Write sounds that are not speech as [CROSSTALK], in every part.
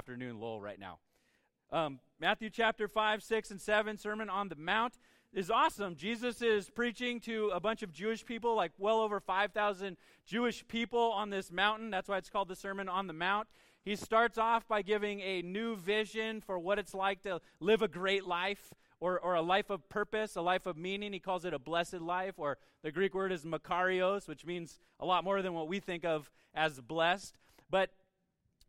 afternoon lull right now. Um, Matthew chapter 5, 6, and 7, Sermon on the Mount is awesome. Jesus is preaching to a bunch of Jewish people, like well over 5,000 Jewish people on this mountain. That's why it's called the Sermon on the Mount. He starts off by giving a new vision for what it's like to live a great life or, or a life of purpose, a life of meaning. He calls it a blessed life, or the Greek word is makarios, which means a lot more than what we think of as blessed. But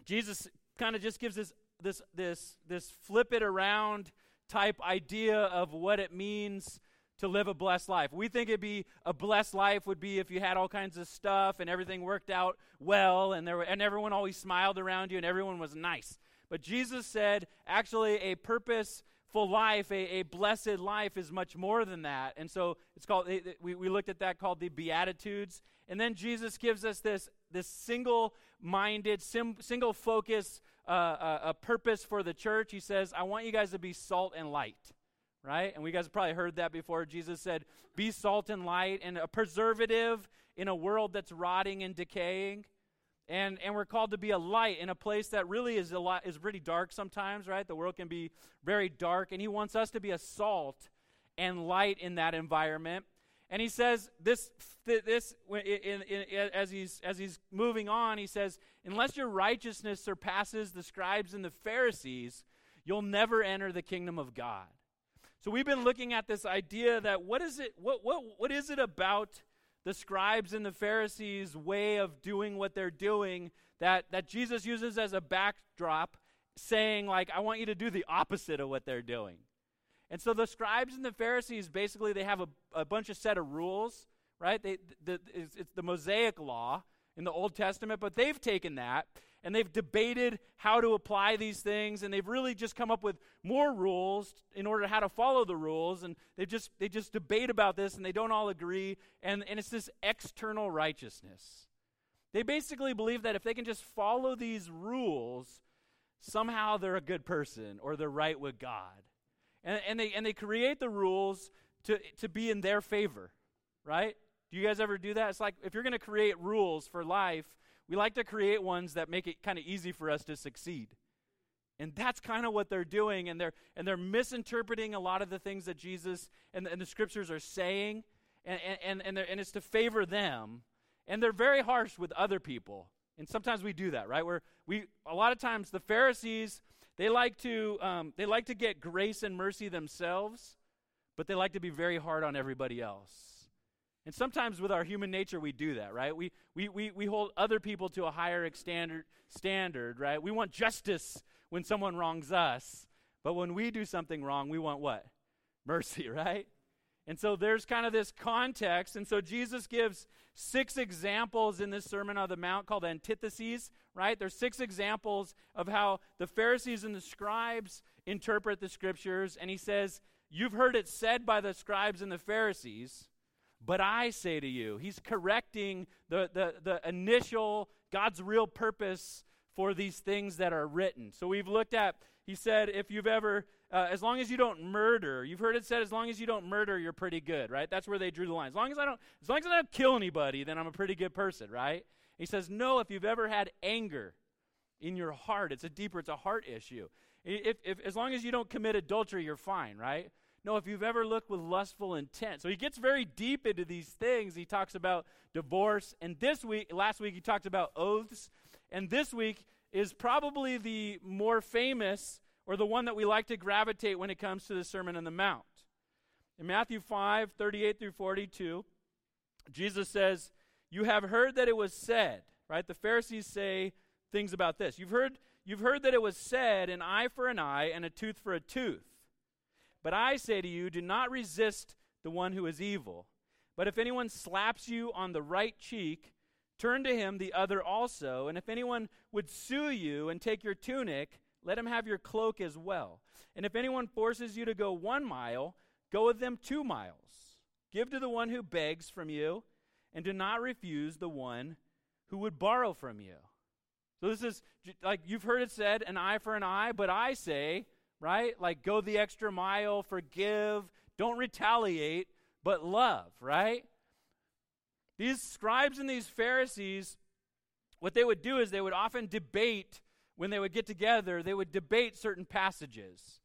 Jesus kind of just gives this, this, this, this flip it around type idea of what it means to live a blessed life. We think it'd be a blessed life would be if you had all kinds of stuff and everything worked out well and there were, and everyone always smiled around you and everyone was nice. But Jesus said actually a purposeful life, a, a blessed life is much more than that. And so it's called we, we looked at that called the beatitudes. And then Jesus gives us this this single-minded, sim, single focus uh, uh, a purpose for the church. He says, "I want you guys to be salt and light." right? And we guys probably heard that before. Jesus said, Be salt and light and a preservative in a world that's rotting and decaying. And, and we're called to be a light in a place that really is a lot is pretty dark sometimes, right? The world can be very dark, and he wants us to be a salt and light in that environment. And he says this this in, in, in, as he's as he's moving on, he says, unless your righteousness surpasses the scribes and the Pharisees, you'll never enter the kingdom of God. So we've been looking at this idea that what is it what what what is it about the scribes and the Pharisees' way of doing what they're doing that that Jesus uses as a backdrop saying like I want you to do the opposite of what they're doing. And so the scribes and the Pharisees basically they have a, a bunch of set of rules, right? They the, it's, it's the Mosaic law in the Old Testament, but they've taken that and they've debated how to apply these things and they've really just come up with more rules in order how to follow the rules and they just they just debate about this and they don't all agree and, and it's this external righteousness they basically believe that if they can just follow these rules somehow they're a good person or they're right with god and, and they and they create the rules to to be in their favor right do you guys ever do that it's like if you're going to create rules for life we like to create ones that make it kind of easy for us to succeed. And that's kind of what they're doing, and they're and they're misinterpreting a lot of the things that Jesus and, and the scriptures are saying, and and and, and it's to favor them, and they're very harsh with other people. And sometimes we do that, right? Where we a lot of times the Pharisees they like to um, they like to get grace and mercy themselves, but they like to be very hard on everybody else. And sometimes with our human nature, we do that, right? We, we, we, we hold other people to a higher standard, standard, right? We want justice when someone wrongs us. But when we do something wrong, we want what? Mercy, [LAUGHS] right? And so there's kind of this context. And so Jesus gives six examples in this Sermon on the Mount called antitheses, right? There's six examples of how the Pharisees and the scribes interpret the scriptures. And he says, You've heard it said by the scribes and the Pharisees but I say to you, he's correcting the, the, the initial, God's real purpose for these things that are written. So we've looked at, he said, if you've ever, uh, as long as you don't murder, you've heard it said, as long as you don't murder, you're pretty good, right? That's where they drew the line. As long as I don't, as long as I don't kill anybody, then I'm a pretty good person, right? He says, no, if you've ever had anger in your heart, it's a deeper, it's a heart issue. If, if, as long as you don't commit adultery, you're fine, right? No, if you've ever looked with lustful intent. So he gets very deep into these things. He talks about divorce. And this week, last week, he talked about oaths. And this week is probably the more famous or the one that we like to gravitate when it comes to the Sermon on the Mount. In Matthew 5 38 through 42, Jesus says, You have heard that it was said, right? The Pharisees say things about this. You've heard, you've heard that it was said, an eye for an eye and a tooth for a tooth. But I say to you, do not resist the one who is evil. But if anyone slaps you on the right cheek, turn to him the other also. And if anyone would sue you and take your tunic, let him have your cloak as well. And if anyone forces you to go one mile, go with them two miles. Give to the one who begs from you, and do not refuse the one who would borrow from you. So this is like you've heard it said, an eye for an eye, but I say, right? Like go the extra mile, forgive, don't retaliate, but love, right? These scribes and these Pharisees, what they would do is they would often debate when they would get together, they would debate certain passages.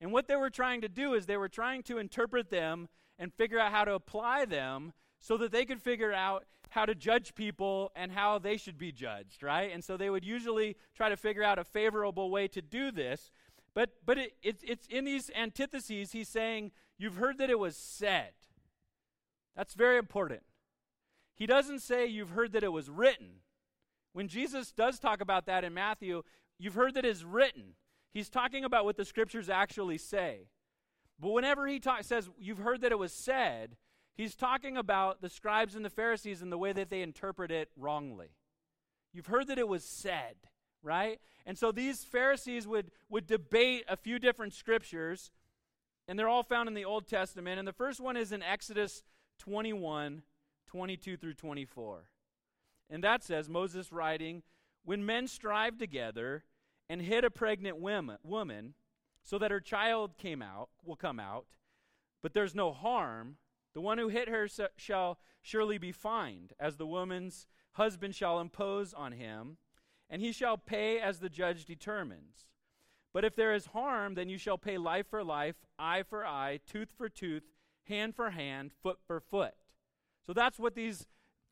And what they were trying to do is they were trying to interpret them and figure out how to apply them so that they could figure out how to judge people and how they should be judged, right? And so they would usually try to figure out a favorable way to do this. But, but it, it, it's in these antitheses, he's saying, You've heard that it was said. That's very important. He doesn't say, You've heard that it was written. When Jesus does talk about that in Matthew, you've heard that is written. He's talking about what the scriptures actually say. But whenever he says, You've heard that it was said, he's talking about the scribes and the Pharisees and the way that they interpret it wrongly. You've heard that it was said, right? And so these Pharisees would, would debate a few different scriptures, and they're all found in the Old Testament. And the first one is in Exodus 21 22 through 24. And that says, Moses writing, When men strive together and hit a pregnant woman, so that her child came out, will come out, but there's no harm, the one who hit her shall surely be fined, as the woman's husband shall impose on him, and he shall pay as the judge determines. But if there is harm, then you shall pay life for life, eye for eye, tooth for tooth, hand for hand, foot for foot. So that's what these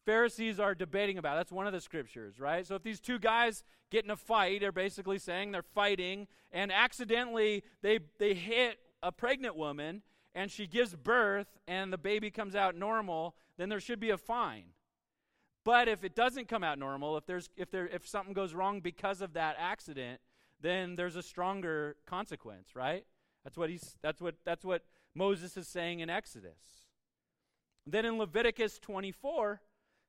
Pharisees are debating about. That's one of the scriptures, right? So if these two guys get in a fight, they're basically saying they're fighting, and accidentally they, they hit a pregnant woman, and she gives birth, and the baby comes out normal, then there should be a fine. But if it doesn't come out normal, if there's if there if something goes wrong because of that accident, then there's a stronger consequence, right? That's what he's that's what that's what Moses is saying in Exodus. Then in Leviticus 24,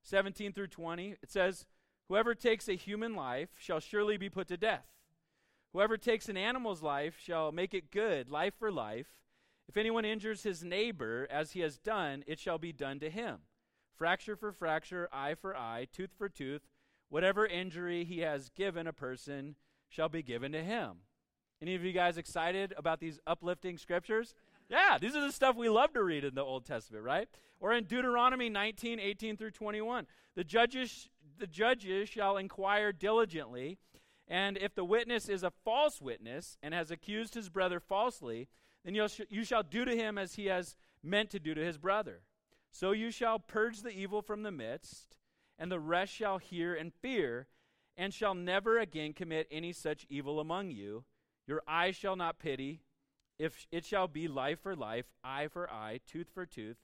17 through 20, it says, Whoever takes a human life shall surely be put to death. Whoever takes an animal's life shall make it good, life for life. If anyone injures his neighbor as he has done, it shall be done to him. Fracture for fracture, eye for eye, tooth for tooth. Whatever injury he has given a person shall be given to him. Any of you guys excited about these uplifting scriptures? Yeah, these are the stuff we love to read in the Old Testament, right? Or in Deuteronomy 19, 18 through 21. The judges, the judges shall inquire diligently, and if the witness is a false witness and has accused his brother falsely, then you, sh- you shall do to him as he has meant to do to his brother. So you shall purge the evil from the midst, and the rest shall hear and fear, and shall never again commit any such evil among you. Your eye shall not pity, if it shall be life for life, eye for eye, tooth for tooth,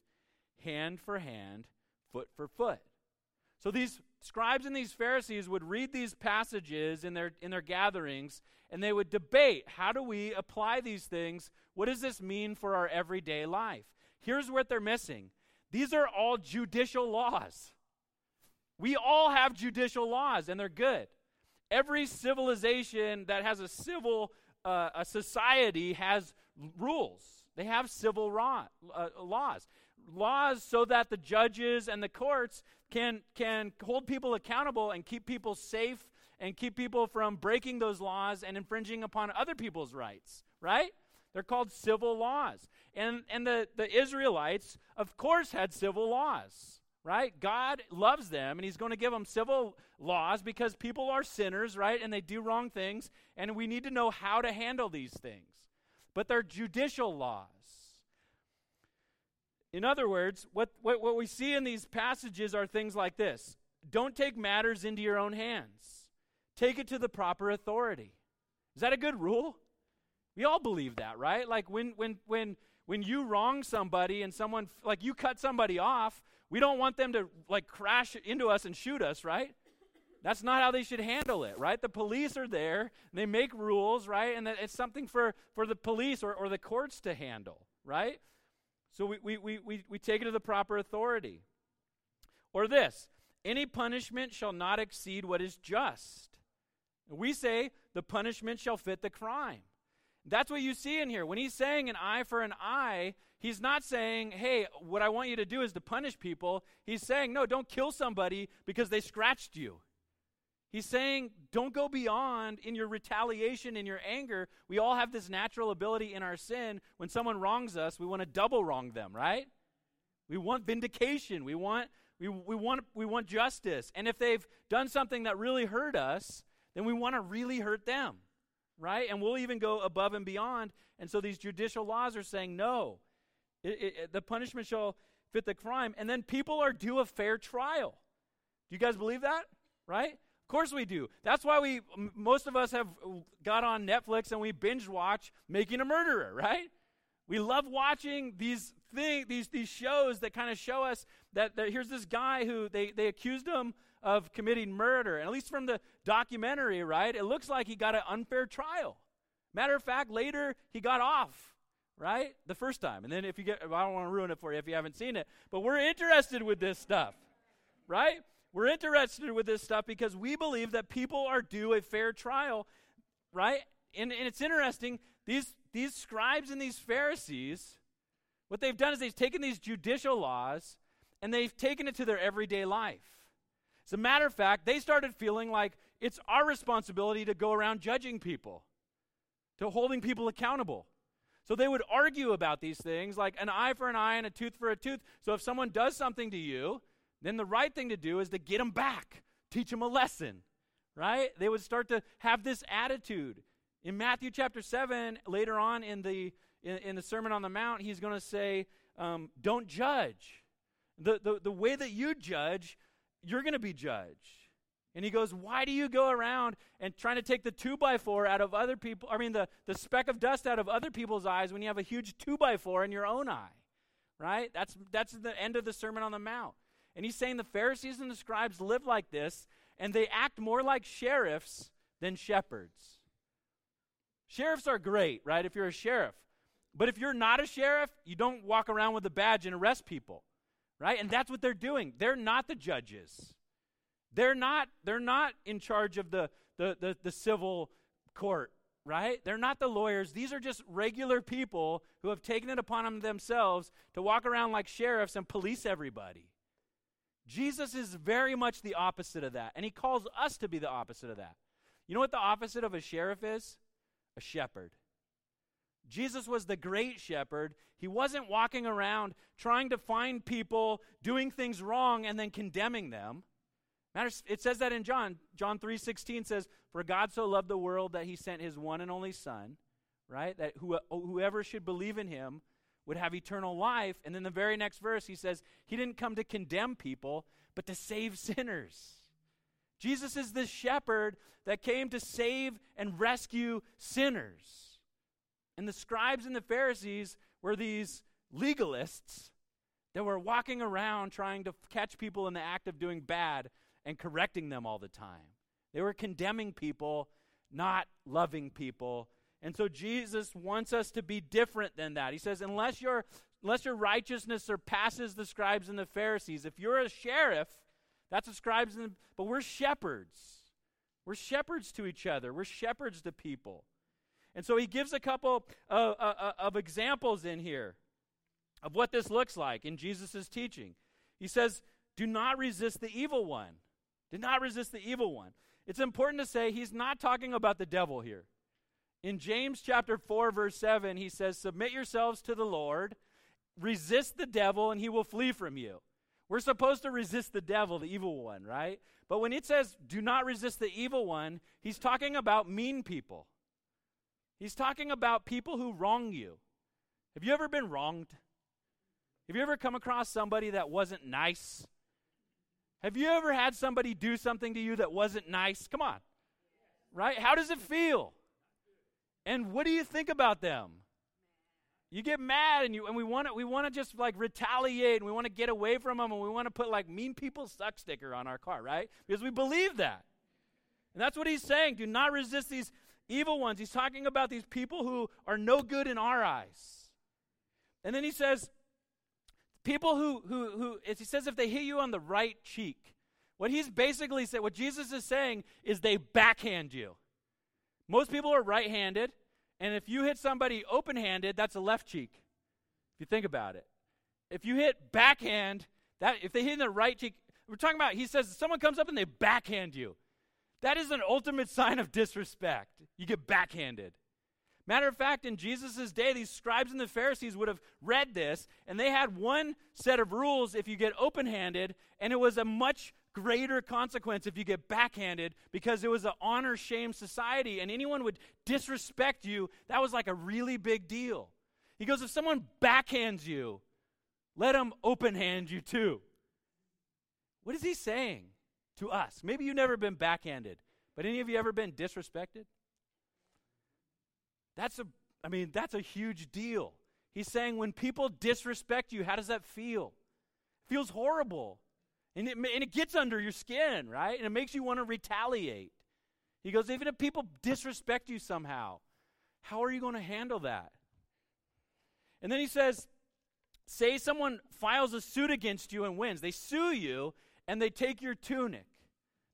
hand for hand, foot for foot. So these scribes and these Pharisees would read these passages in their in their gatherings and they would debate, how do we apply these things? What does this mean for our everyday life? Here's what they're missing. These are all judicial laws. We all have judicial laws and they're good. Every civilization that has a civil uh, a society has rules. They have civil uh, laws. Laws so that the judges and the courts can, can hold people accountable and keep people safe and keep people from breaking those laws and infringing upon other people's rights, right? They're called civil laws. And, and the, the Israelites, of course, had civil laws right? God loves them and He's going to give them civil laws because people are sinners, right? And they do wrong things, and we need to know how to handle these things. But they're judicial laws. In other words, what, what, what we see in these passages are things like this Don't take matters into your own hands, take it to the proper authority. Is that a good rule? We all believe that, right? Like when, when, when, when you wrong somebody and someone, like you cut somebody off, we don't want them to like crash into us and shoot us, right? That's not how they should handle it, right? The police are there, they make rules, right? And it's something for, for the police or, or the courts to handle, right? So we, we, we, we, we take it to the proper authority. Or this any punishment shall not exceed what is just. We say the punishment shall fit the crime. That's what you see in here. When he's saying an eye for an eye, he's not saying, hey, what I want you to do is to punish people. He's saying, no, don't kill somebody because they scratched you. He's saying, don't go beyond in your retaliation, in your anger. We all have this natural ability in our sin. When someone wrongs us, we want to double wrong them, right? We want vindication. We want, we, we, want, we want justice. And if they've done something that really hurt us, then we want to really hurt them, right? And we'll even go above and beyond. And so these judicial laws are saying no, it, it, the punishment shall fit the crime. And then people are due a fair trial. Do you guys believe that? Right? Course we do. That's why we, most of us have got on Netflix and we binge watch Making a Murderer, right? We love watching these thing, these these shows that kind of show us that, that here's this guy who they, they accused him of committing murder. And at least from the documentary, right, it looks like he got an unfair trial. Matter of fact, later he got off, right? The first time. And then if you get, I don't want to ruin it for you if you haven't seen it, but we're interested with this stuff, right? We're interested with this stuff because we believe that people are due a fair trial, right? And, and it's interesting, these, these scribes and these Pharisees, what they've done is they've taken these judicial laws and they've taken it to their everyday life. As a matter of fact, they started feeling like it's our responsibility to go around judging people, to holding people accountable. So they would argue about these things like an eye for an eye and a tooth for a tooth. So if someone does something to you, then the right thing to do is to get them back, teach them a lesson, right? They would start to have this attitude. In Matthew chapter 7, later on in the in, in the Sermon on the Mount, he's going to say, um, Don't judge. The, the, the way that you judge, you're going to be judged. And he goes, Why do you go around and trying to take the two by four out of other people? I mean, the, the speck of dust out of other people's eyes when you have a huge two by four in your own eye? Right? That's, that's the end of the Sermon on the Mount. And he's saying the Pharisees and the scribes live like this, and they act more like sheriffs than shepherds. Sheriffs are great, right? If you're a sheriff, but if you're not a sheriff, you don't walk around with a badge and arrest people, right? And that's what they're doing. They're not the judges. They're not, they're not in charge of the, the, the, the civil court, right? They're not the lawyers. These are just regular people who have taken it upon them themselves to walk around like sheriffs and police everybody. Jesus is very much the opposite of that, and he calls us to be the opposite of that. You know what the opposite of a sheriff is? A shepherd. Jesus was the great shepherd. He wasn't walking around trying to find people doing things wrong and then condemning them. Matters, It says that in John. John 3:16 says, "For God so loved the world that he sent his one and only son, right? That whoever should believe in him would have eternal life." And then the very next verse he says, "He didn't come to condemn people, but to save sinners." Jesus is the shepherd that came to save and rescue sinners. And the scribes and the Pharisees were these legalists that were walking around trying to catch people in the act of doing bad and correcting them all the time. They were condemning people, not loving people. And so Jesus wants us to be different than that. He says, unless your unless your righteousness surpasses the scribes and the Pharisees, if you're a sheriff, that's the scribes and the, but we're shepherds. We're shepherds to each other. We're shepherds to people. And so he gives a couple of, uh, uh, of examples in here of what this looks like in Jesus' teaching. He says, Do not resist the evil one. Do not resist the evil one. It's important to say he's not talking about the devil here. In James chapter 4, verse 7, he says, Submit yourselves to the Lord, resist the devil, and he will flee from you. We're supposed to resist the devil, the evil one, right? But when it says, Do not resist the evil one, he's talking about mean people. He's talking about people who wrong you. Have you ever been wronged? Have you ever come across somebody that wasn't nice? Have you ever had somebody do something to you that wasn't nice? Come on. Right? How does it feel? And what do you think about them? You get mad and you and we want to we want to just like retaliate and we want to get away from them and we want to put like mean people suck sticker on our car, right? Because we believe that. And that's what he's saying. Do not resist these evil ones. He's talking about these people who are no good in our eyes. And then he says, people who, who, who he says, if they hit you on the right cheek, what he's basically said, what Jesus is saying is they backhand you. Most people are right handed, and if you hit somebody open handed, that's a left cheek. If you think about it. If you hit backhand, that if they hit in the right cheek, we're talking about, he says, someone comes up and they backhand you. That is an ultimate sign of disrespect. You get backhanded. Matter of fact, in Jesus' day, these scribes and the Pharisees would have read this, and they had one set of rules if you get open handed, and it was a much greater consequence if you get backhanded because it was an honor shame society and anyone would disrespect you. That was like a really big deal. He goes, if someone backhands you, let them open hand you too. What is he saying to us? Maybe you've never been backhanded, but any of you ever been disrespected? That's a, I mean, that's a huge deal. He's saying when people disrespect you, how does that feel? It feels horrible. And it, and it gets under your skin, right? And it makes you want to retaliate. He goes, even if people disrespect you somehow, how are you going to handle that? And then he says, say someone files a suit against you and wins. They sue you and they take your tunic.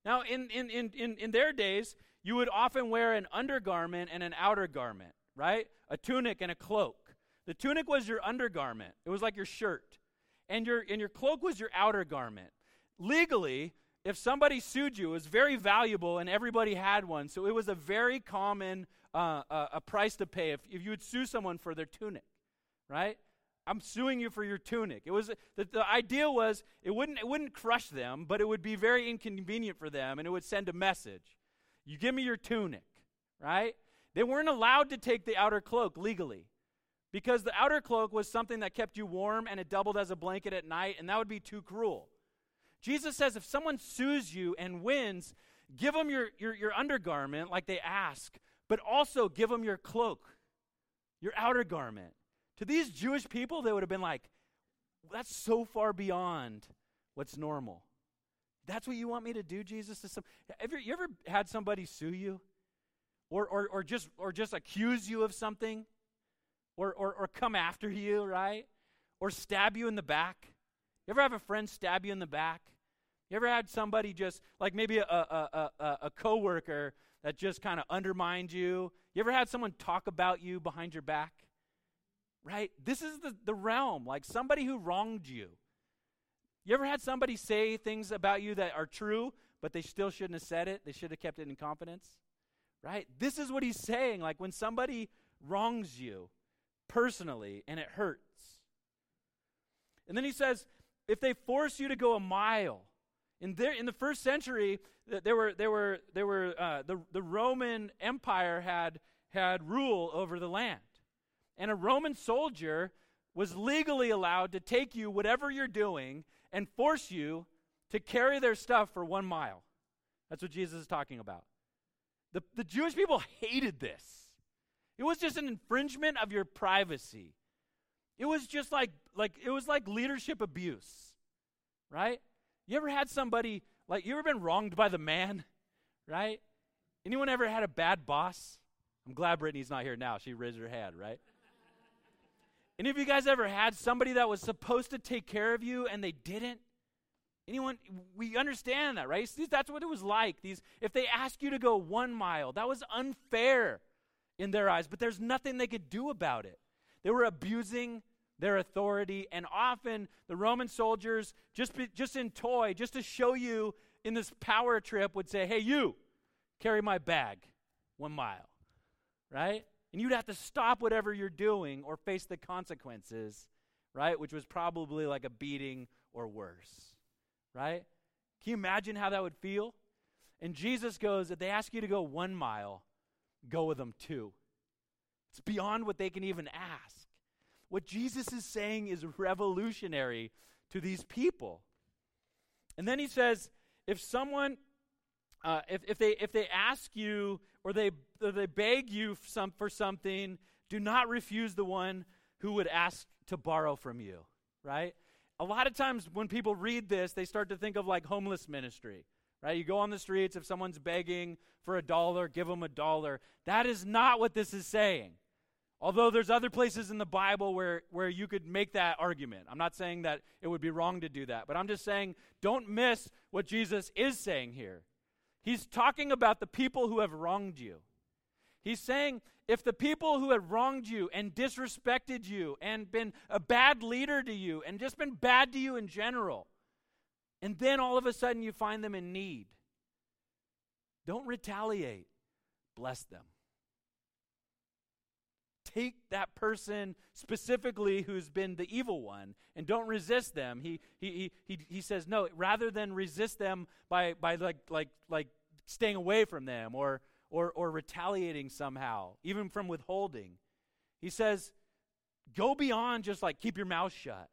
Now, in, in, in, in, in their days, you would often wear an undergarment and an outer garment, right? A tunic and a cloak. The tunic was your undergarment, it was like your shirt. And your, and your cloak was your outer garment legally, if somebody sued you, it was very valuable and everybody had one. So it was a very common uh, uh, a price to pay if, if you would sue someone for their tunic, right? I'm suing you for your tunic. It was the, the idea was it wouldn't it wouldn't crush them, but it would be very inconvenient for them, and it would send a message. You give me your tunic, right? They weren't allowed to take the outer cloak legally, because the outer cloak was something that kept you warm and it doubled as a blanket at night, and that would be too cruel. Jesus says if someone sues you and wins, give them your, your, your undergarment like they ask, but also give them your cloak, your outer garment. To these Jewish people, they would have been like, that's so far beyond what's normal. That's what you want me to do, Jesus? To some, have you, you ever had somebody sue you? Or, or, or, just, or just accuse you of something? Or, or, or come after you, right? Or stab you in the back? You ever have a friend stab you in the back? You ever had somebody just, like maybe a, a, a, a coworker that just kind of undermined you? You ever had someone talk about you behind your back? Right? This is the, the realm, like somebody who wronged you. You ever had somebody say things about you that are true, but they still shouldn't have said it? They should have kept it in confidence? Right? This is what he's saying. Like when somebody wrongs you personally and it hurts. And then he says, if they force you to go a mile, in, in the first century, there were, there were, there were, uh, the, the Roman Empire had, had rule over the land. And a Roman soldier was legally allowed to take you, whatever you're doing, and force you to carry their stuff for one mile. That's what Jesus is talking about. The, the Jewish people hated this. It was just an infringement of your privacy. It was just like, like it was like leadership abuse, right? You ever had somebody like you ever been wronged by the man, right? Anyone ever had a bad boss? I'm glad Brittany's not here now. She raised her hand, right? Any of you guys ever had somebody that was supposed to take care of you and they didn't? Anyone? We understand that, right? That's what it was like. These, if they ask you to go one mile, that was unfair in their eyes, but there's nothing they could do about it. They were abusing their authority, and often the Roman soldiers, just, be, just in toy, just to show you in this power trip, would say, Hey, you, carry my bag one mile, right? And you'd have to stop whatever you're doing or face the consequences, right? Which was probably like a beating or worse, right? Can you imagine how that would feel? And Jesus goes, if they ask you to go one mile, go with them two. It's beyond what they can even ask. What Jesus is saying is revolutionary to these people. And then he says, if someone, uh, if, if, they, if they ask you or they, or they beg you some, for something, do not refuse the one who would ask to borrow from you, right? A lot of times when people read this, they start to think of like homeless ministry, right? You go on the streets, if someone's begging for a dollar, give them a dollar. That is not what this is saying. Although there's other places in the Bible where, where you could make that argument. I'm not saying that it would be wrong to do that, but I'm just saying don't miss what Jesus is saying here. He's talking about the people who have wronged you. He's saying if the people who have wronged you and disrespected you and been a bad leader to you and just been bad to you in general, and then all of a sudden you find them in need, don't retaliate, bless them. Take that person specifically who's been the evil one and don't resist them. He, he, he, he, says, no, rather than resist them by, by like, like, like staying away from them or, or, or retaliating somehow, even from withholding, he says, go beyond just like keep your mouth shut.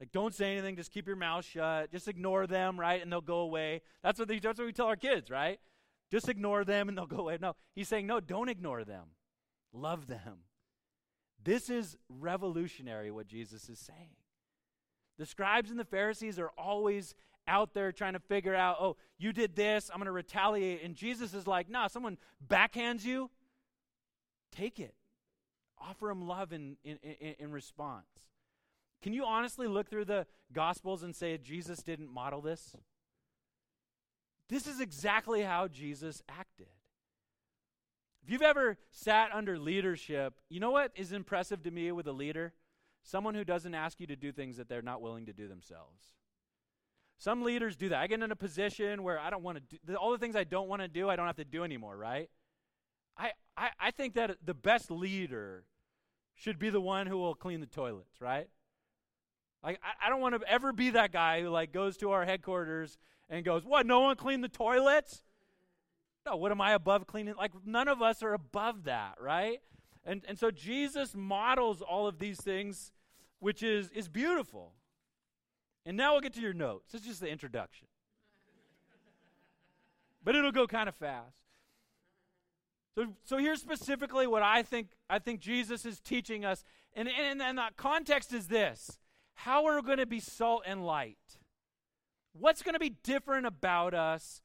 Like, don't say anything, just keep your mouth shut. Just ignore them, right? And they'll go away. That's what, they, that's what we tell our kids, right? Just ignore them and they'll go away. No, he's saying, no, don't ignore them. Love them. This is revolutionary what Jesus is saying. The scribes and the Pharisees are always out there trying to figure out, oh, you did this, I'm going to retaliate. And Jesus is like, nah, someone backhands you, take it. Offer them love in, in, in, in response. Can you honestly look through the Gospels and say Jesus didn't model this? This is exactly how Jesus acted. If you've ever sat under leadership, you know what is impressive to me with a leader? Someone who doesn't ask you to do things that they're not willing to do themselves. Some leaders do that. I get in a position where I don't want to do all the things I don't want to do, I don't have to do anymore, right? I, I, I think that the best leader should be the one who will clean the toilets, right? Like, I, I don't want to ever be that guy who, like, goes to our headquarters and goes, What, no one cleaned the toilets? No, what am I above cleaning? Like, none of us are above that, right? And, and so Jesus models all of these things, which is, is beautiful. And now we'll get to your notes. It's just the introduction. but it'll go kind of fast. So, so here's specifically what I think I think Jesus is teaching us. And, and, and the context is this how are we going to be salt and light? What's going to be different about us?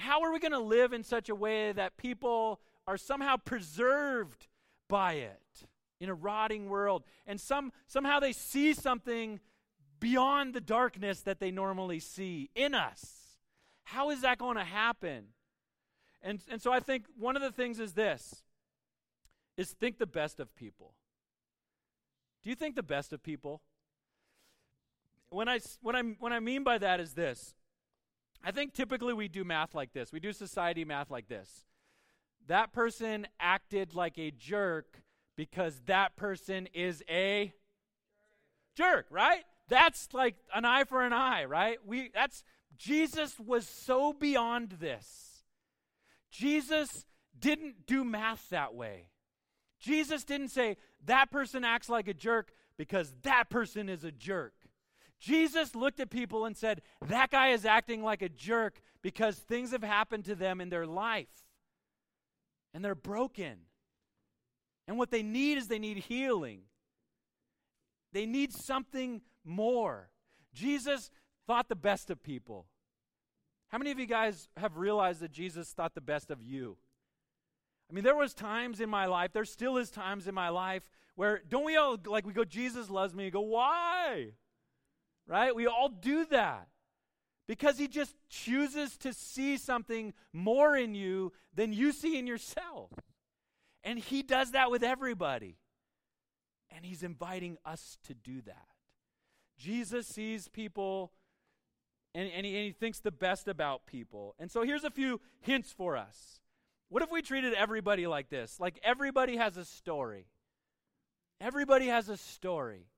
How are we going to live in such a way that people are somehow preserved by it in a rotting world? And some, somehow they see something beyond the darkness that they normally see in us. How is that going to happen? And, and so I think one of the things is this is think the best of people. Do you think the best of people? when I, what, i what I mean by that is this. I think typically we do math like this. We do society math like this. That person acted like a jerk because that person is a jerk, right? That's like an eye for an eye, right? We that's Jesus was so beyond this. Jesus didn't do math that way. Jesus didn't say that person acts like a jerk because that person is a jerk. Jesus looked at people and said, That guy is acting like a jerk because things have happened to them in their life. And they're broken. And what they need is they need healing. They need something more. Jesus thought the best of people. How many of you guys have realized that Jesus thought the best of you? I mean, there was times in my life, there still is times in my life where don't we all like we go, Jesus loves me, go, why? Right? We all do that because he just chooses to see something more in you than you see in yourself. And he does that with everybody. And he's inviting us to do that. Jesus sees people and, and, he, and he thinks the best about people. And so here's a few hints for us. What if we treated everybody like this? Like everybody has a story. Everybody has a story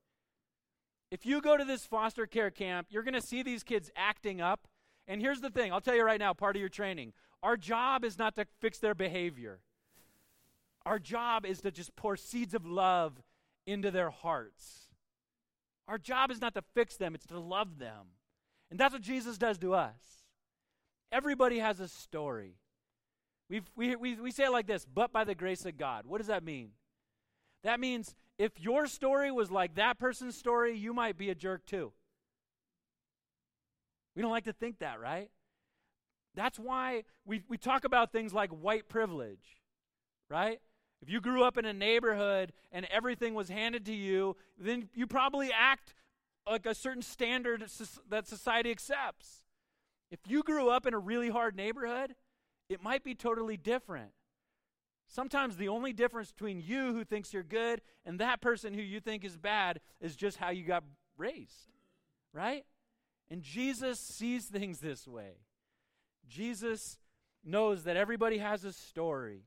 if you go to this foster care camp, you're going to see these kids acting up. And here's the thing I'll tell you right now, part of your training. Our job is not to fix their behavior, our job is to just pour seeds of love into their hearts. Our job is not to fix them, it's to love them. And that's what Jesus does to us. Everybody has a story. We've, we, we, we say it like this, but by the grace of God. What does that mean? That means if your story was like that person's story, you might be a jerk too. We don't like to think that, right? That's why we, we talk about things like white privilege, right? If you grew up in a neighborhood and everything was handed to you, then you probably act like a certain standard that society accepts. If you grew up in a really hard neighborhood, it might be totally different. Sometimes the only difference between you who thinks you're good and that person who you think is bad is just how you got raised, right? And Jesus sees things this way. Jesus knows that everybody has a story.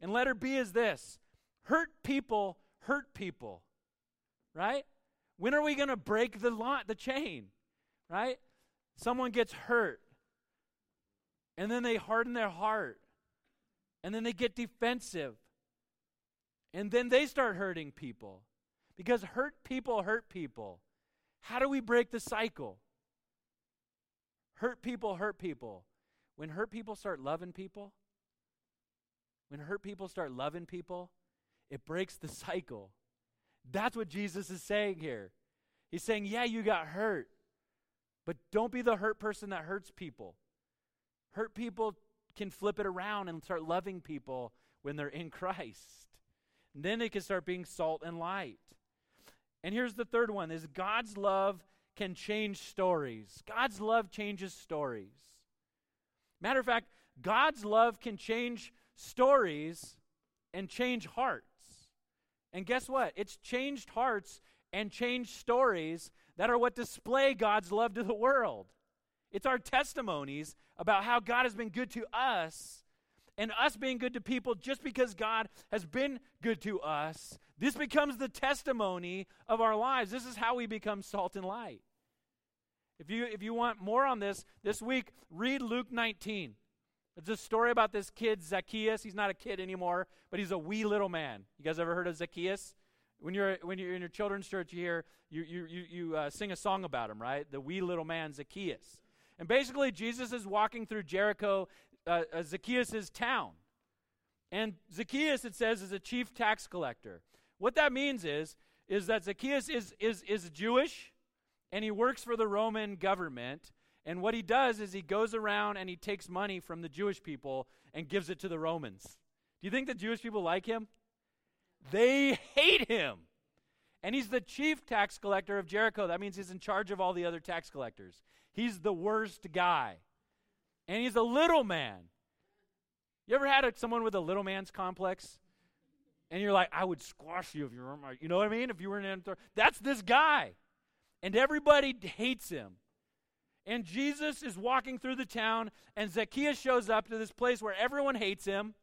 And letter B is this hurt people hurt people, right? When are we going to break the lot, the chain, right? Someone gets hurt, and then they harden their heart, and then they get defensive, and then they start hurting people. Because hurt people hurt people. How do we break the cycle? Hurt people hurt people. When hurt people start loving people, when hurt people start loving people, it breaks the cycle. That's what Jesus is saying here. He's saying, Yeah, you got hurt, but don't be the hurt person that hurts people. Hurt people can flip it around and start loving people when they're in Christ. And then they can start being salt and light. And here's the third one is God's love can change stories. God's love changes stories. Matter of fact, God's love can change stories and change hearts. And guess what? It's changed hearts and changed stories that are what display God's love to the world. It's our testimonies about how God has been good to us and us being good to people just because God has been good to us. This becomes the testimony of our lives. This is how we become salt and light. If you if you want more on this this week, read Luke 19. It's a story about this kid Zacchaeus. He's not a kid anymore, but he's a wee little man. You guys ever heard of Zacchaeus? When you're when you're in your children's church, you hear you you you, you uh, sing a song about him, right? The wee little man Zacchaeus. And basically, Jesus is walking through Jericho, uh, uh, Zacchaeus' town, and Zacchaeus it says is a chief tax collector. What that means is is that Zacchaeus is is is Jewish, and he works for the Roman government and what he does is he goes around and he takes money from the Jewish people and gives it to the Romans. Do you think the Jewish people like him? They [LAUGHS] hate him. And he's the chief tax collector of Jericho. That means he's in charge of all the other tax collectors. He's the worst guy. And he's a little man. You ever had a, someone with a little man's complex? And you're like, I would squash you if you were my, you know what I mean? If you were in That's this guy. And everybody hates him. And Jesus is walking through the town, and Zacchaeus shows up to this place where everyone hates him.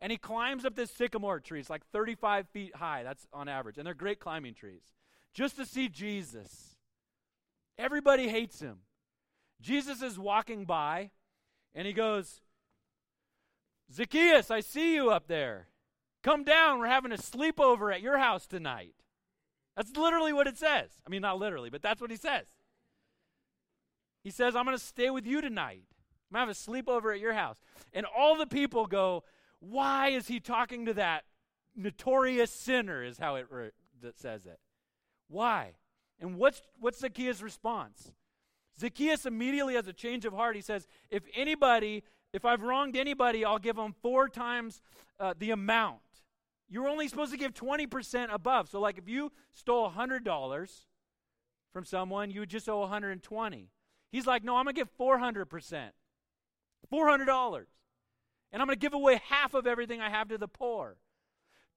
And he climbs up this sycamore tree. It's like 35 feet high. That's on average. And they're great climbing trees. Just to see Jesus. Everybody hates him. Jesus is walking by, and he goes, Zacchaeus, I see you up there. Come down. We're having a sleepover at your house tonight. That's literally what it says. I mean, not literally, but that's what he says. He says, I'm going to stay with you tonight. I'm going to have a sleepover at your house. And all the people go, Why is he talking to that notorious sinner? Is how it re- says it. Why? And what's, what's Zacchaeus' response? Zacchaeus immediately has a change of heart. He says, If anybody, if I've wronged anybody, I'll give them four times uh, the amount. You're only supposed to give 20% above. So, like if you stole $100 from someone, you would just owe 120. He's like, no, I'm going to give 400%. $400. And I'm going to give away half of everything I have to the poor.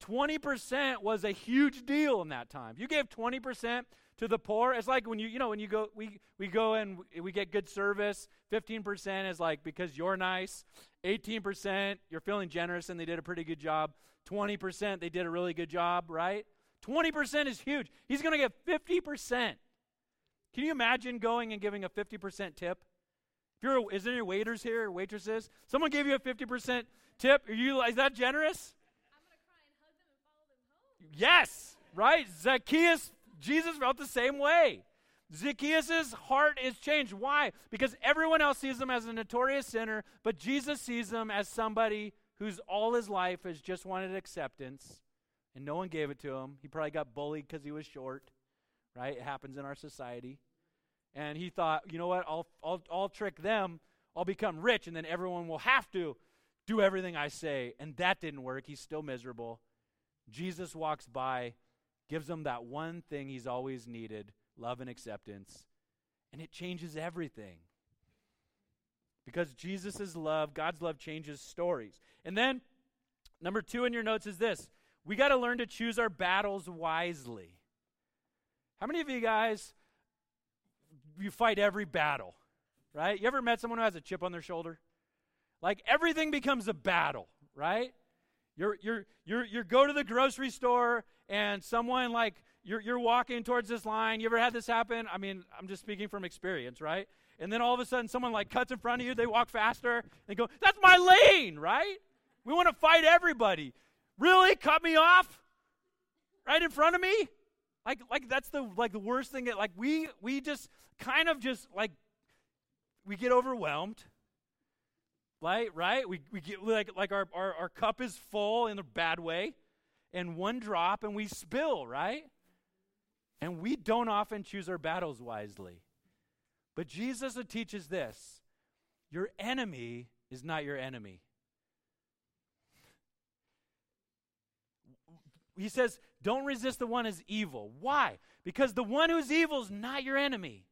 20% was a huge deal in that time. You gave 20% to the poor. It's like when you, you know, when you go, we, we go and we get good service. 15% is like because you're nice. 18%, you're feeling generous and they did a pretty good job. 20%, they did a really good job, right? 20% is huge. He's going to get 50%. Can you imagine going and giving a 50% tip? If you're, is there any waiters here waitresses? Someone gave you a 50% tip. Are you, is that generous? Yes, right? Zacchaeus, Jesus felt the same way. Zacchaeus' heart is changed. Why? Because everyone else sees him as a notorious sinner, but Jesus sees him as somebody who's all his life has just wanted acceptance, and no one gave it to him. He probably got bullied because he was short right? It happens in our society. And he thought, you know what? I'll, I'll, I'll trick them. I'll become rich, and then everyone will have to do everything I say. And that didn't work. He's still miserable. Jesus walks by, gives him that one thing he's always needed love and acceptance. And it changes everything. Because Jesus' love, God's love, changes stories. And then, number two in your notes is this we got to learn to choose our battles wisely. How many of you guys you fight every battle? Right? You ever met someone who has a chip on their shoulder? Like everything becomes a battle, right? You're, you're, you're, you go to the grocery store and someone like you're, you're walking towards this line. You ever had this happen? I mean, I'm just speaking from experience, right? And then all of a sudden someone like cuts in front of you, they walk faster and go, That's my lane, right? We want to fight everybody. Really? Cut me off? Right in front of me? Like, like that's the like the worst thing that like we we just kind of just like we get overwhelmed right? Right? We, we get like, like our, our, our cup is full in a bad way, and one drop and we spill, right? And we don't often choose our battles wisely. But Jesus teaches this your enemy is not your enemy. He says, don't resist the one who's evil. Why? Because the one who's evil is not your enemy.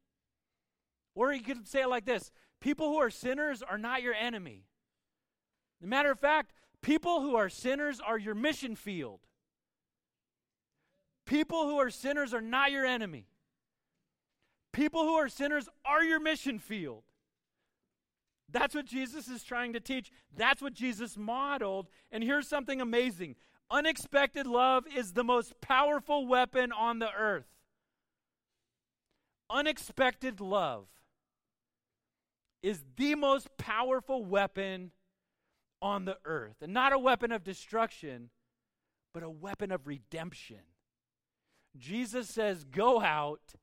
Or you could say it like this People who are sinners are not your enemy. As matter of fact, people who are sinners are your mission field. People who are sinners are not your enemy. People who are sinners are your mission field. That's what Jesus is trying to teach. That's what Jesus modeled. And here's something amazing unexpected love is the most powerful weapon on the earth. Unexpected love is the most powerful weapon on the earth. And not a weapon of destruction, but a weapon of redemption. Jesus says, Go out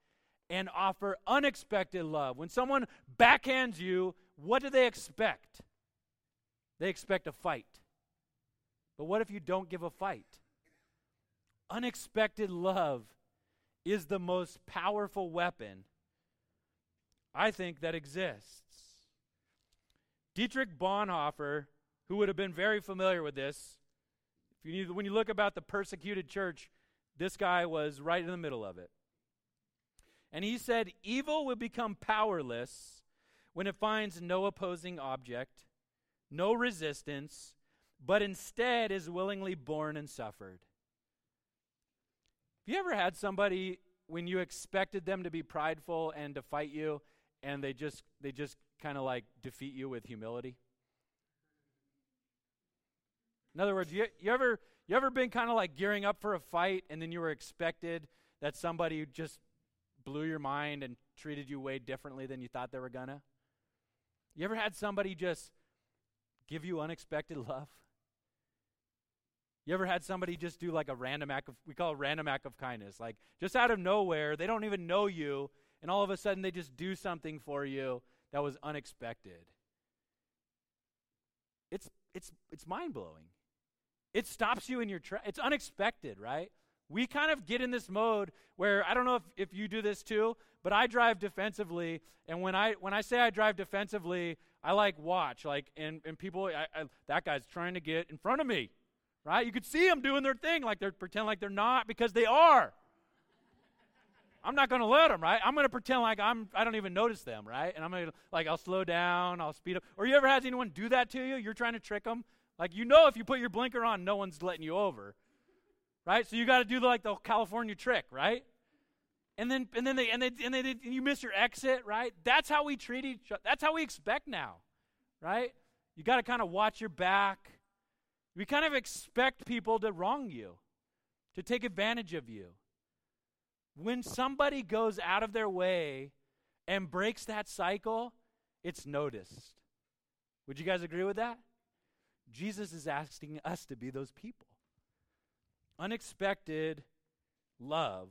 and offer unexpected love. When someone backhands you, what do they expect? They expect a fight. But what if you don't give a fight? Unexpected love is the most powerful weapon I think that exists. Dietrich Bonhoeffer, who would have been very familiar with this, if you need, when you look about the persecuted church, this guy was right in the middle of it. And he said, Evil will become powerless when it finds no opposing object, no resistance, but instead is willingly borne and suffered. Have you ever had somebody when you expected them to be prideful and to fight you, and they just they just kind of like defeat you with humility? In other words, you, you ever you ever been kind of like gearing up for a fight and then you were expected that somebody just blew your mind and treated you way differently than you thought they were gonna? You ever had somebody just give you unexpected love? You ever had somebody just do like a random act of, we call it random act of kindness, like just out of nowhere, they don't even know you, and all of a sudden they just do something for you that was unexpected. It's it's it's mind-blowing. It stops you in your track. It's unexpected, right? We kind of get in this mode where I don't know if, if you do this too, but I drive defensively, and when I when I say I drive defensively, I like watch like and and people I, I, that guy's trying to get in front of me, right? You could see them doing their thing like they're pretend like they're not because they are. I'm not going to let them, right? I'm going to pretend like I'm I don't even notice them, right? And I'm going to like I'll slow down, I'll speed up. Or you ever had anyone do that to you? You're trying to trick them. Like you know if you put your blinker on, no one's letting you over. Right? So you got to do like the California trick, right? And then and then they and they and they and you miss your exit, right? That's how we treat each other. That's how we expect now. Right? You got to kind of watch your back. We kind of expect people to wrong you, to take advantage of you when somebody goes out of their way and breaks that cycle, it's noticed. Would you guys agree with that? Jesus is asking us to be those people. Unexpected love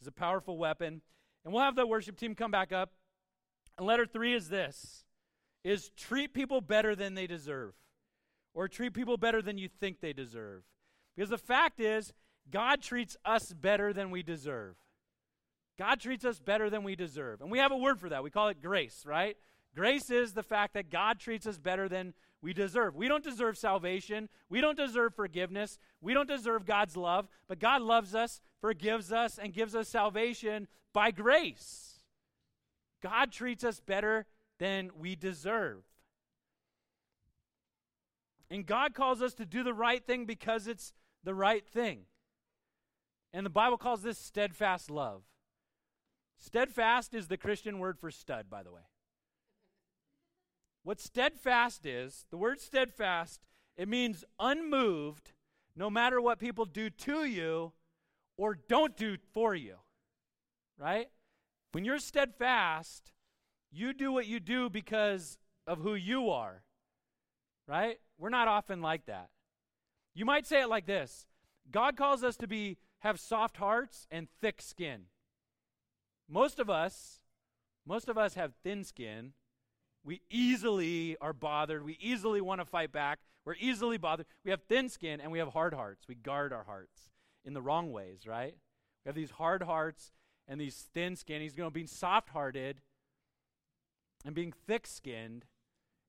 is a powerful weapon. And we'll have the worship team come back up. And letter 3 is this is treat people better than they deserve or treat people better than you think they deserve. Because the fact is God treats us better than we deserve. God treats us better than we deserve. And we have a word for that. We call it grace, right? Grace is the fact that God treats us better than we deserve. We don't deserve salvation. We don't deserve forgiveness. We don't deserve God's love. But God loves us, forgives us, and gives us salvation by grace. God treats us better than we deserve. And God calls us to do the right thing because it's the right thing. And the Bible calls this steadfast love. Steadfast is the Christian word for stud, by the way. What steadfast is, the word steadfast it means unmoved no matter what people do to you or don't do for you. Right? When you're steadfast, you do what you do because of who you are. Right? We're not often like that. You might say it like this God calls us to be have soft hearts and thick skin. Most of us, most of us have thin skin. We easily are bothered. We easily want to fight back. We're easily bothered. We have thin skin and we have hard hearts. We guard our hearts in the wrong ways, right? We have these hard hearts and these thin skin. He's going to be soft hearted and being thick skinned.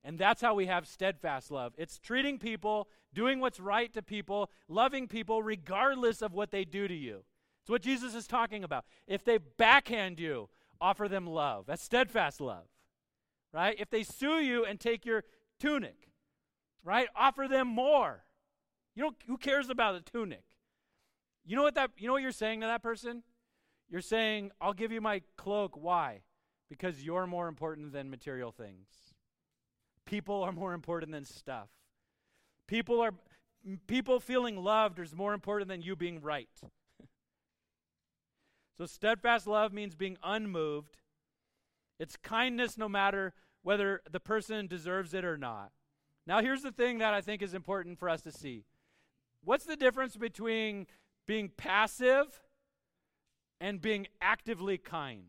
And that's how we have steadfast love. It's treating people, doing what's right to people, loving people regardless of what they do to you. It's what Jesus is talking about. If they backhand you, offer them love. That's steadfast love. Right? If they sue you and take your tunic, right? Offer them more. You don't who cares about a tunic? You know what that you know what you're saying to that person? You're saying, "I'll give you my cloak." Why? Because you're more important than material things. People are more important than stuff. People are people feeling loved is more important than you being right. [LAUGHS] so steadfast love means being unmoved. It's kindness no matter whether the person deserves it or not. Now here's the thing that I think is important for us to see. What's the difference between being passive and being actively kind?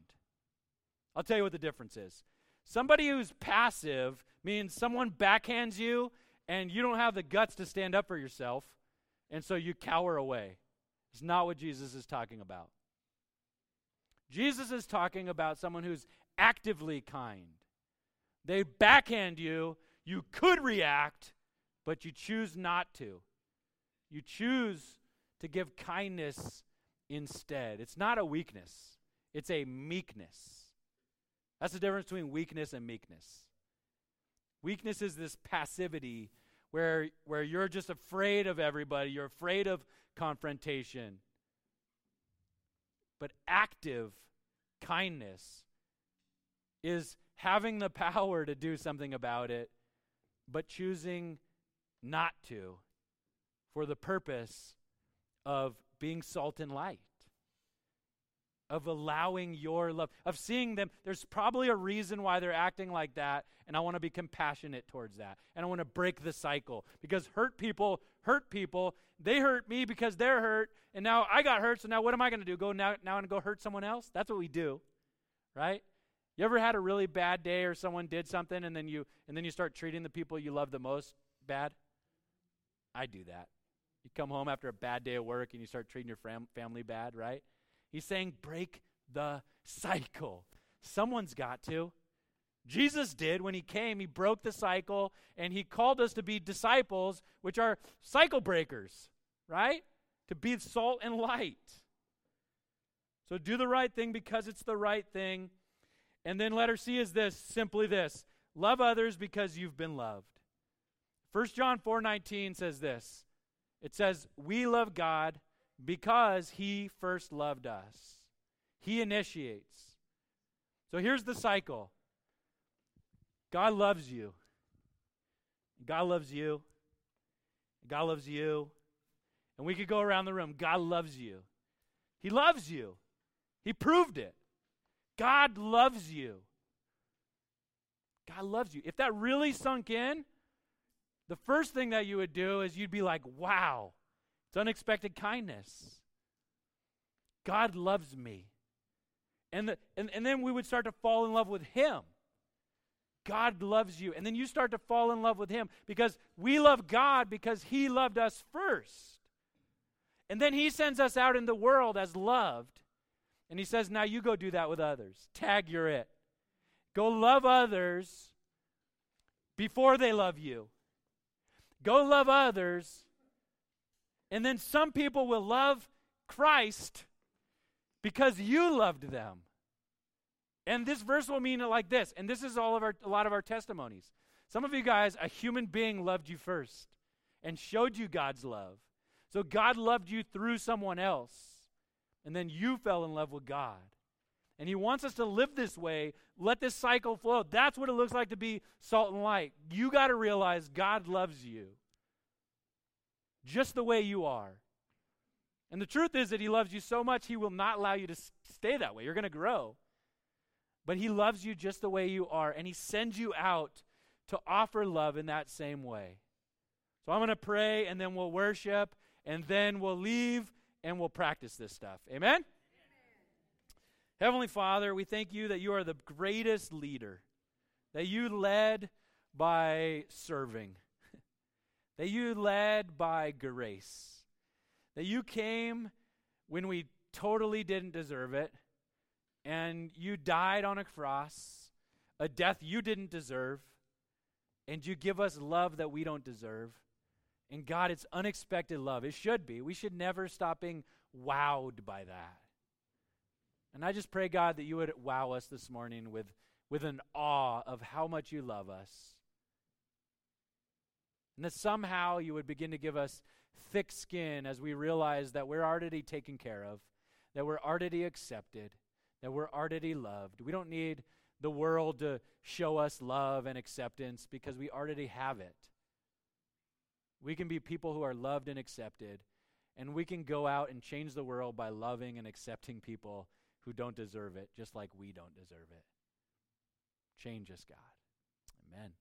I'll tell you what the difference is. Somebody who's passive means someone backhands you and you don't have the guts to stand up for yourself, and so you cower away. It's not what Jesus is talking about. Jesus is talking about someone who's actively kind. They backhand you, you could react, but you choose not to. You choose to give kindness instead. It's not a weakness, it's a meekness. That's the difference between weakness and meekness. Weakness is this passivity where, where you're just afraid of everybody, you're afraid of confrontation. But active kindness is having the power to do something about it, but choosing not to for the purpose of being salt and light of allowing your love, of seeing them. There's probably a reason why they're acting like that, and I want to be compassionate towards that. And I want to break the cycle because hurt people hurt people. They hurt me because they're hurt, and now I got hurt, so now what am I going to do? Go now, now and go hurt someone else? That's what we do, right? You ever had a really bad day or someone did something and then you and then you start treating the people you love the most bad? I do that. You come home after a bad day of work and you start treating your fam- family bad, right? He's saying, break the cycle. Someone's got to. Jesus did when he came. He broke the cycle and he called us to be disciples, which are cycle breakers, right? To be salt and light. So do the right thing because it's the right thing. And then letter C is this simply this love others because you've been loved. 1 John 4:19 says this. It says, "We love God because he first loved us. He initiates. So here's the cycle God loves you. God loves you. God loves you. And we could go around the room. God loves you. He loves you. He proved it. God loves you. God loves you. If that really sunk in, the first thing that you would do is you'd be like, wow, it's unexpected kindness. God loves me. And, the, and, and then we would start to fall in love with Him. God loves you. And then you start to fall in love with Him because we love God because He loved us first. And then He sends us out in the world as loved. And He says, Now you go do that with others. Tag, you're it. Go love others before they love you. Go love others and then some people will love Christ because you loved them. And this verse will mean it like this, and this is all of our a lot of our testimonies. Some of you guys, a human being loved you first and showed you God's love. So God loved you through someone else, and then you fell in love with God. And He wants us to live this way, let this cycle flow. That's what it looks like to be salt and light. You got to realize God loves you. Just the way you are. And the truth is that He loves you so much, He will not allow you to stay that way. You're going to grow. But He loves you just the way you are, and He sends you out to offer love in that same way. So I'm going to pray, and then we'll worship, and then we'll leave, and we'll practice this stuff. Amen? Amen? Heavenly Father, we thank you that you are the greatest leader, that you led by serving, that you led by grace, that you came when we totally didn't deserve it, and you died on a cross, a death you didn't deserve, and you give us love that we don't deserve. And God, it's unexpected love. It should be. We should never stop being wowed by that. And I just pray, God, that you would wow us this morning with, with an awe of how much you love us. And that somehow you would begin to give us thick skin as we realize that we're already taken care of, that we're already accepted, that we're already loved. We don't need the world to show us love and acceptance because we already have it. We can be people who are loved and accepted, and we can go out and change the world by loving and accepting people who don't deserve it, just like we don't deserve it. Change us, God. Amen.